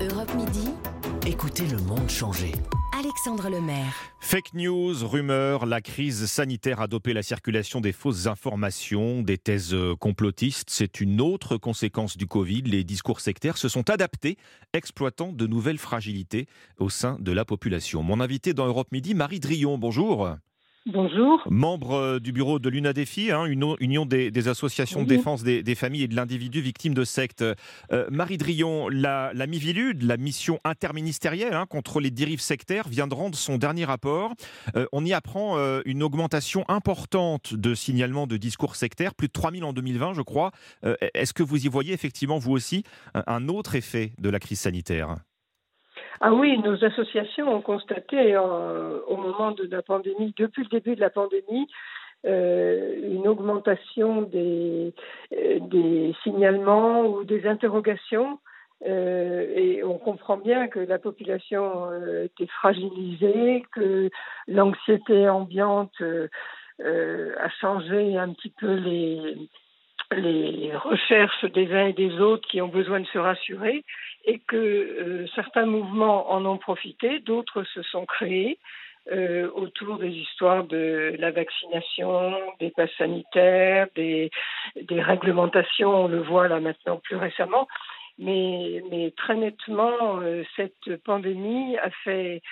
Europe Midi. Écoutez le monde changer. Alexandre Lemaire. Fake news, rumeurs, la crise sanitaire a dopé la circulation des fausses informations, des thèses euh, complotistes. C'est une autre conséquence du Covid. Les discours sectaires se sont adaptés, exploitant de nouvelles fragilités au sein de la population. Mon invité dans Europe Midi, Marie Drillon, bonjour. Bonjour. Membre euh, du bureau de l'UNADEFI, hein, une union des, associations de défense des, familles et de l'individu victime de sectes. Euh, Marie Drillon, la, la MIVILUD, la mission interministérielle hein, contre les dérives sectaires, vient de rendre son dernier rapport. Euh, on y apprend une augmentation importante de signalements de discours sectaires, plus de 3000 en 2020, je crois. Est-ce que vous y voyez effectivement, vous aussi, un autre effet de la crise sanitaire? Ah oui, nos associations ont constaté euh, au moment de la pandémie, depuis le début de la pandémie, euh, une augmentation euh, des signalements ou des interrogations. et on comprend bien que la population était fragilisée, que l'anxiété ambiante a changé un petit peu les, les recherches des uns et des autres qui ont besoin de se rassurer et que euh, certains mouvements en ont profité, d'autres se sont créés euh, autour des histoires de la vaccination, des passes sanitaires, des, des réglementations, on le voit là maintenant plus récemment. Mais, mais très nettement, euh, cette pandémie a fait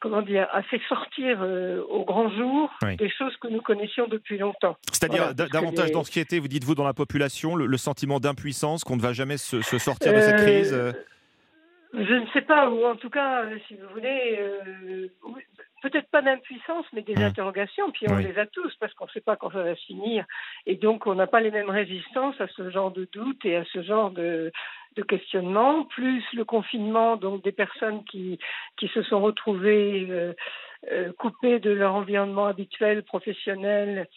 comment dire, a fait sortir euh, au grand jour des choses que nous connaissions depuis longtemps. C'est-à-dire davantage d'anxiété, vous dites-vous, dans la population, le, sentiment d'impuissance, qu'on ne va jamais se, sortir de cette crise euh, Je ne sais pas, ou en tout cas, si vous voulez, peut-être pas d'impuissance, mais des mmh. interrogations, puis on les a tous, parce qu'on ne sait pas quand ça va finir. Et donc, on n'a pas les mêmes résistances à ce genre de doute et à ce genre de, de questionnement, plus le confinement, donc des personnes qui, qui se sont retrouvées euh, euh, coupées de leur environnement habituel, professionnel,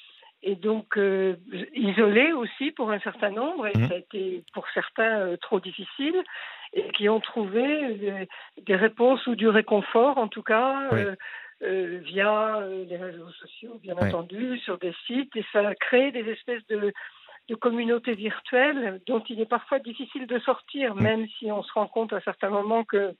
et donc euh, isolées aussi pour un certain nombre, et mmh. ça a été pour certains trop difficile, et qui ont trouvé des, réponses ou du réconfort, en tout cas. via les réseaux sociaux, bien entendu, sur des sites, et ça a créé des espèces de, de communautés virtuelles dont il est parfois difficile de sortir, mm. même si on se rend compte à certains moments que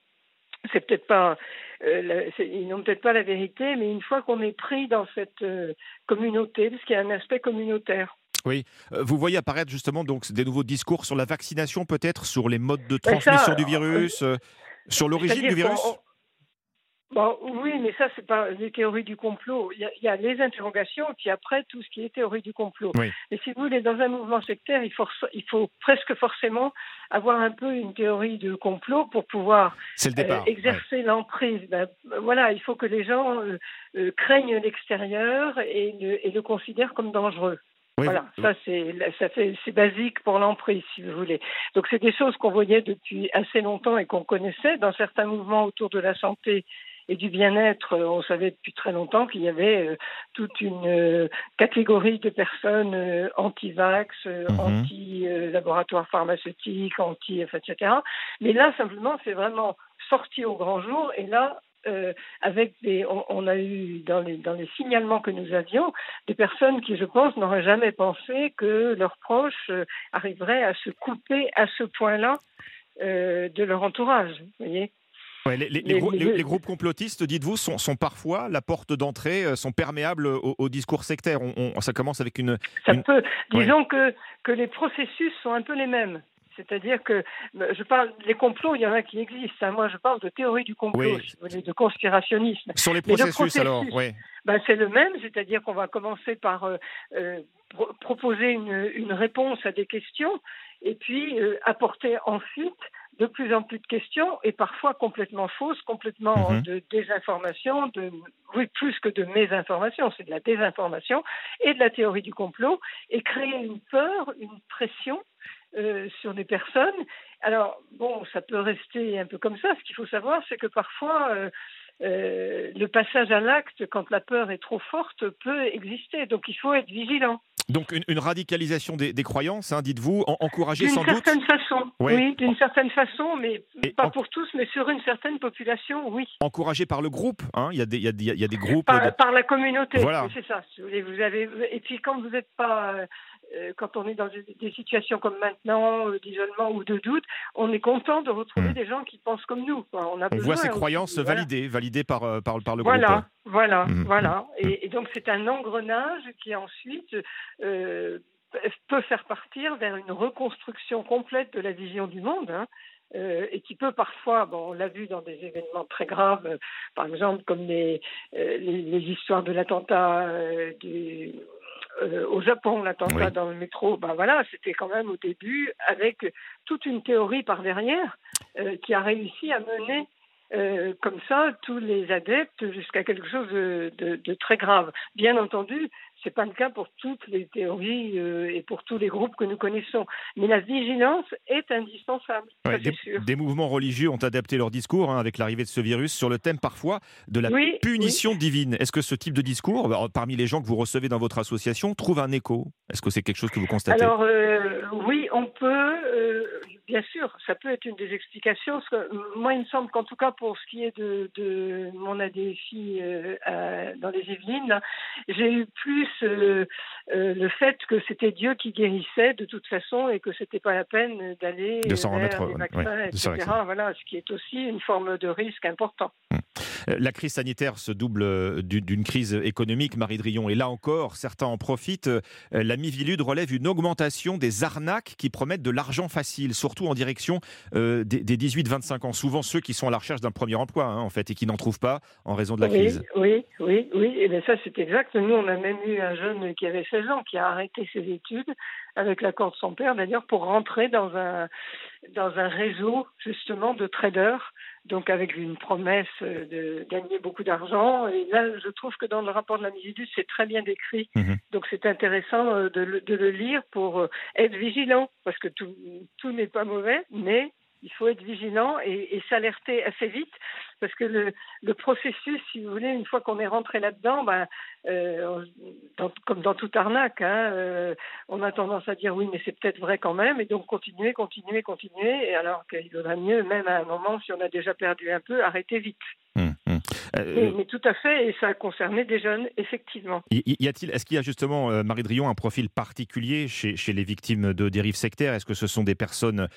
c'est peut-être pas, euh, ils n'ont peut-être pas la vérité, mais une fois qu'on est pris dans cette euh, communauté, parce qu'il y a un aspect communautaire. Oui, euh, vous voyez apparaître justement donc des nouveaux discours sur la vaccination, peut-être sur les modes de transmission du virus, sur l'origine du virus. Bon, oui, mais ça, c'est pas les théories du complot. Il y, a, les interrogations, puis après, tout ce qui est théorie du complot. Oui. Et si vous voulez, dans un mouvement sectaire, il faut, il faut presque forcément avoir un peu une théorie de complot pour pouvoir euh, exercer l'emprise. Ben, voilà, il faut que les gens euh, euh, craignent l'extérieur et le, et le considèrent comme dangereux. voilà, ça c'est ça fait c'est basique pour l'emprise si vous voulez. Donc c'est des choses qu'on voyait depuis assez longtemps et qu'on connaissait dans certains mouvements autour de la santé et du bien-être, euh, on savait depuis très longtemps qu'il y avait euh, toute une euh, catégorie de personnes anti-vax, mhm. anti-laboratoire pharmaceutique, anti, etc. Mais là, simplement, c'est vraiment sorti au grand jour et là, avec des, on, a eu dans les, dans les signalements que nous avions des personnes qui, je pense, n'auraient jamais pensé que leurs proches arriveraient à se couper à ce point-là de leur entourage. Vous les, groupes complotistes, dites-vous, sont, parfois la porte d'entrée, euh, sont perméables au, discours sectaire. On, ça commence avec une. Ça peut. Disons que, que les processus sont un peu les mêmes. C'est-à-dire que euh, je parle les complots, il y en a qui existent. Hein. Moi, je parle de théorie du complot, de conspirationnisme. Sur les processus, alors, oui. Ben, c'est le même, c'est-à-dire qu'on va commencer par euh, proposer une, une, réponse à des questions et puis apporter ensuite de plus en plus de questions et parfois complètement fausses, complètement mhm. de désinformation, de, oui, plus que de mésinformation, c'est de la désinformation et de la théorie du complot et créer une peur, une pression euh, sur des personnes. Alors, bon, ça peut rester un peu comme ça. Ce qu'il faut savoir, c'est que parfois, euh, euh, le passage à l'acte, quand la peur est trop forte, peut exister. Donc, il faut être vigilant. Donc une, radicalisation des, croyances, hein, dites-vous, encouragée sans doute D'une certaine façon, oui, d'une certaine façon, mais pas pour tous, mais sur une certaine population, oui. Encouragée par le groupe, hein, il, y a des, il, y a, des groupes... Par, la communauté, voilà. c'est ça. Vous avez, et puis quand vous n'êtes pas euh, quand on est dans des situations comme maintenant, euh, d'isolement ou de doute, on est content de retrouver hmm. des gens qui pensent comme nous. On, a voit ces croyances validées, validées par, euh, par, par le voilà, groupe. Voilà, hmm. voilà. Et, et, donc c'est un engrenage qui ensuite peut faire partir vers une reconstruction complète de la vision du monde. Hein. Euh, et qui peut parfois, bon, on l'a vu dans des événements très graves, euh, par exemple comme les, euh, les, histoires de l'attentat du, au Japon, l'attentat dans le métro, ben voilà, c'était quand même au début avec toute une théorie par derrière qui a réussi à mener comme ça tous les adeptes jusqu'à quelque chose de, de, très grave. Bien entendu, c'est pas le cas pour toutes les théories euh, et pour tous les groupes que nous connaissons. Mais la vigilance est indispensable. des, sûr. des, mouvements religieux ont adapté leur discours hein, avec l'arrivée de ce virus sur le thème parfois de la punition divine. Est-ce que ce type de discours, bah, parmi les gens que vous recevez dans votre association, trouve un écho? Est-ce que c'est quelque chose que vous constatez? Alors euh, oui, on peut. Euh, bien sûr, ça peut être une des explications. moi, il me semble qu'en tout cas pour ce qui est de, de mon ADFI dans les Yvelines, j'ai eu plus euh, euh, le fait que c'était Dieu qui guérissait de toute façon et que c'était pas la peine d'aller de s'en remettre, etc. Voilà, ce qui est aussi une forme de risque important. Euh, la crise sanitaire se double d'une crise économique, Marie Drion. Et là encore, certains en profitent. La Mivilude relève une augmentation des arnaques qui promettent de l'argent facile, surtout en direction des, 18-25 ans. Souvent ceux qui sont à la recherche d'un premier emploi, hein, en fait, et qui n'en trouvent pas en raison de la crise. Oui, oui, oui. Et bien ça, c'est exact. Nous, on a même eu un jeune qui avait 16 ans qui a arrêté ses études avec l'accord de son père d'ailleurs pour rentrer dans un dans un réseau justement de traders donc avec une promesse de gagner beaucoup d'argent. Et là je trouve que dans le rapport de la Misidus c'est très bien décrit. Mhm. donc c'est intéressant euh, de le, de le, lire pour euh, être vigilant. Parce que tout tout n'est pas mauvais mais il faut être vigilant et, s'alerter assez vite parce que le, le, processus, si vous voulez, une fois qu'on est rentré là-dedans, ben, euh, comme dans toute arnaque, hein, euh, on a tendance à dire oui, mais c'est peut-être vrai quand même, et donc continuer, continuer, continuer, et alors qu'il vaudrait mieux, même à un moment, si on a déjà perdu un peu, arrêter vite. Hum, Euh, mais, tout à fait, et ça a concerné des jeunes, effectivement. Y, a-t-il, est-ce qu'il y a justement, Marie Drion, un profil particulier chez, chez les victimes de dérives sectaires? Est-ce que ce sont des personnes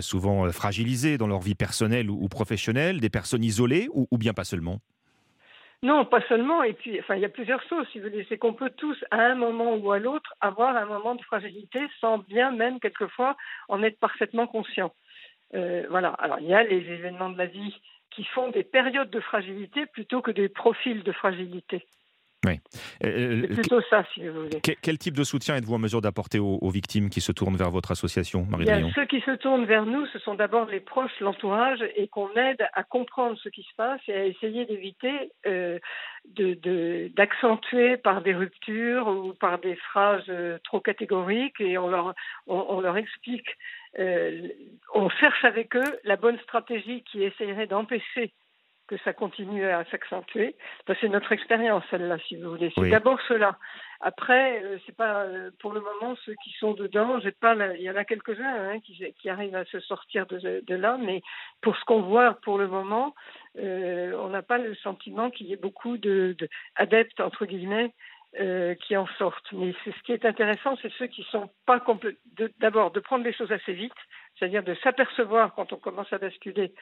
souvent fragilisées dans leur vie personnelle ou, ou professionnelle, des personnes isolées, ou, ou bien pas seulement? Non, pas seulement. Et puis, enfin, il y a plusieurs choses, si vous voulez. C'est qu'on peut tous, à un moment ou à l'autre, avoir un moment de fragilité sans bien même, quelquefois, en être parfaitement conscient. Euh, voilà. Alors, il y a les événements de la vie qui font des périodes de fragilité plutôt que des profils de fragilité. Oui. Euh, c'est plutôt ça, si vous voulez. Quel, type de soutien êtes-vous en mesure d'apporter aux, victimes qui se tournent vers votre association, Marie Bien, Ceux qui se tournent vers nous, ce sont d'abord les proches, l'entourage, et qu'on aide à comprendre ce qui se passe et à essayer d'éviter euh, d'accentuer par des ruptures ou par des phrases euh, trop catégoriques, et on leur, on, leur explique, euh, on cherche avec eux la bonne stratégie qui essayerait d'empêcher que ça continue à s'accentuer. c'est notre expérience, celle-là, si vous voulez. C'est d'abord cela. Après, euh, c'est pas euh, pour le moment ceux qui sont dedans. J'ai pas, il y en a quelques-uns hein, qui, qui, arrivent à se sortir de, de là, mais pour ce qu'on voit pour le moment, euh, on n'a pas le sentiment qu'il y ait beaucoup de, de adeptes entre guillemets euh, qui en sortent. Mais ce qui est intéressant, c'est ceux qui sont pas d'abord de prendre les choses assez vite, c'est-à-dire de s'apercevoir quand on commence à basculer,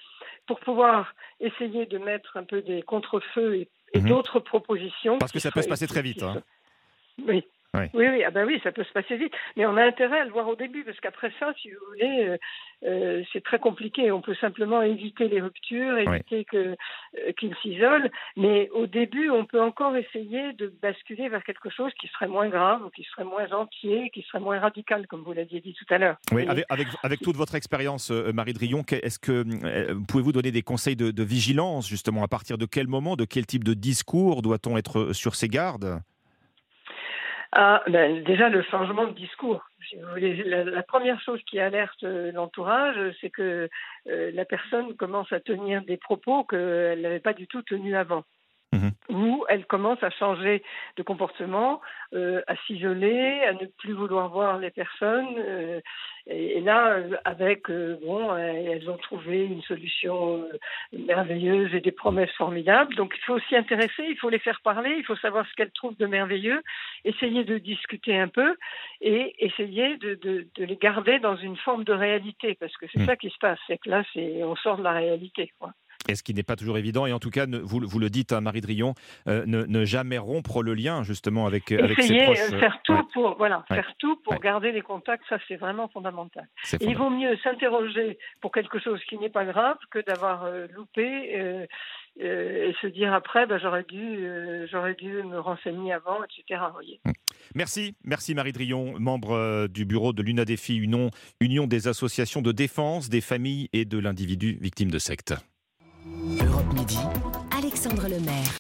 pour pouvoir essayer de mettre un peu des contre-feux et, mhm. d'autres propositions. Parce que ça peut se passer très vite. Hein. Oui, oui, oui, ah ben oui, ça peut se passer vite. Mais on a intérêt à le voir au début, parce qu'après ça, si vous voulez, euh, euh, c'est très compliqué. On peut simplement éviter les ruptures, éviter euh, qu'ils s'isolent. Mais au début, on peut encore essayer de basculer vers quelque chose qui serait moins grave, qui serait moins entier, qui serait moins radical, comme vous l'aviez dit tout à l'heure. Oui, avec, avec, toute votre expérience, Marie Drion, est-ce que pouvez-vous donner des conseils de, de vigilance, justement À partir de quel moment, de quel type de discours doit-on être sur ses gardes? Ah, ben, déjà le changement de discours. la, première chose qui alerte euh, l'entourage, c'est que euh, la personne commence à tenir des propos qu'elle n'avait pas du tout tenus avant. Mmh où elle commence à changer de comportement, euh, à s'isoler, à ne plus vouloir voir les personnes. Euh, et, là, euh, avec, bon, elles ont trouvé une solution merveilleuse et des promesses formidables. Donc il faut s'y intéresser, il faut les faire parler, il faut savoir ce qu'elles trouvent de merveilleux, essayer de discuter un peu et essayer de, de, de les garder dans une forme de réalité, parce que c'est mm. ça qui se passe, c'est que là, c'est, on sort de la réalité. Quoi et ce qui n'est pas toujours évident. Et en tout cas, vous, vous le dites, à hein, Marie Drion, euh, ne, jamais rompre le lien justement avec, euh, avec ses proches. Euh, faire tout pour, voilà, faire tout pour garder les contacts, ça c'est vraiment fondamental. il vaut mieux s'interroger pour quelque chose qui n'est pas grave que d'avoir loupé et se dire après, bah, j'aurais dû, j'aurais dû me renseigner avant, etc. Mmh. Merci, merci Marie Drion, membre du bureau de l'UNADEFI, union, union des associations de défense des familles et de l'individu victime de secte. Europe Midi, Alexandre Lemaire.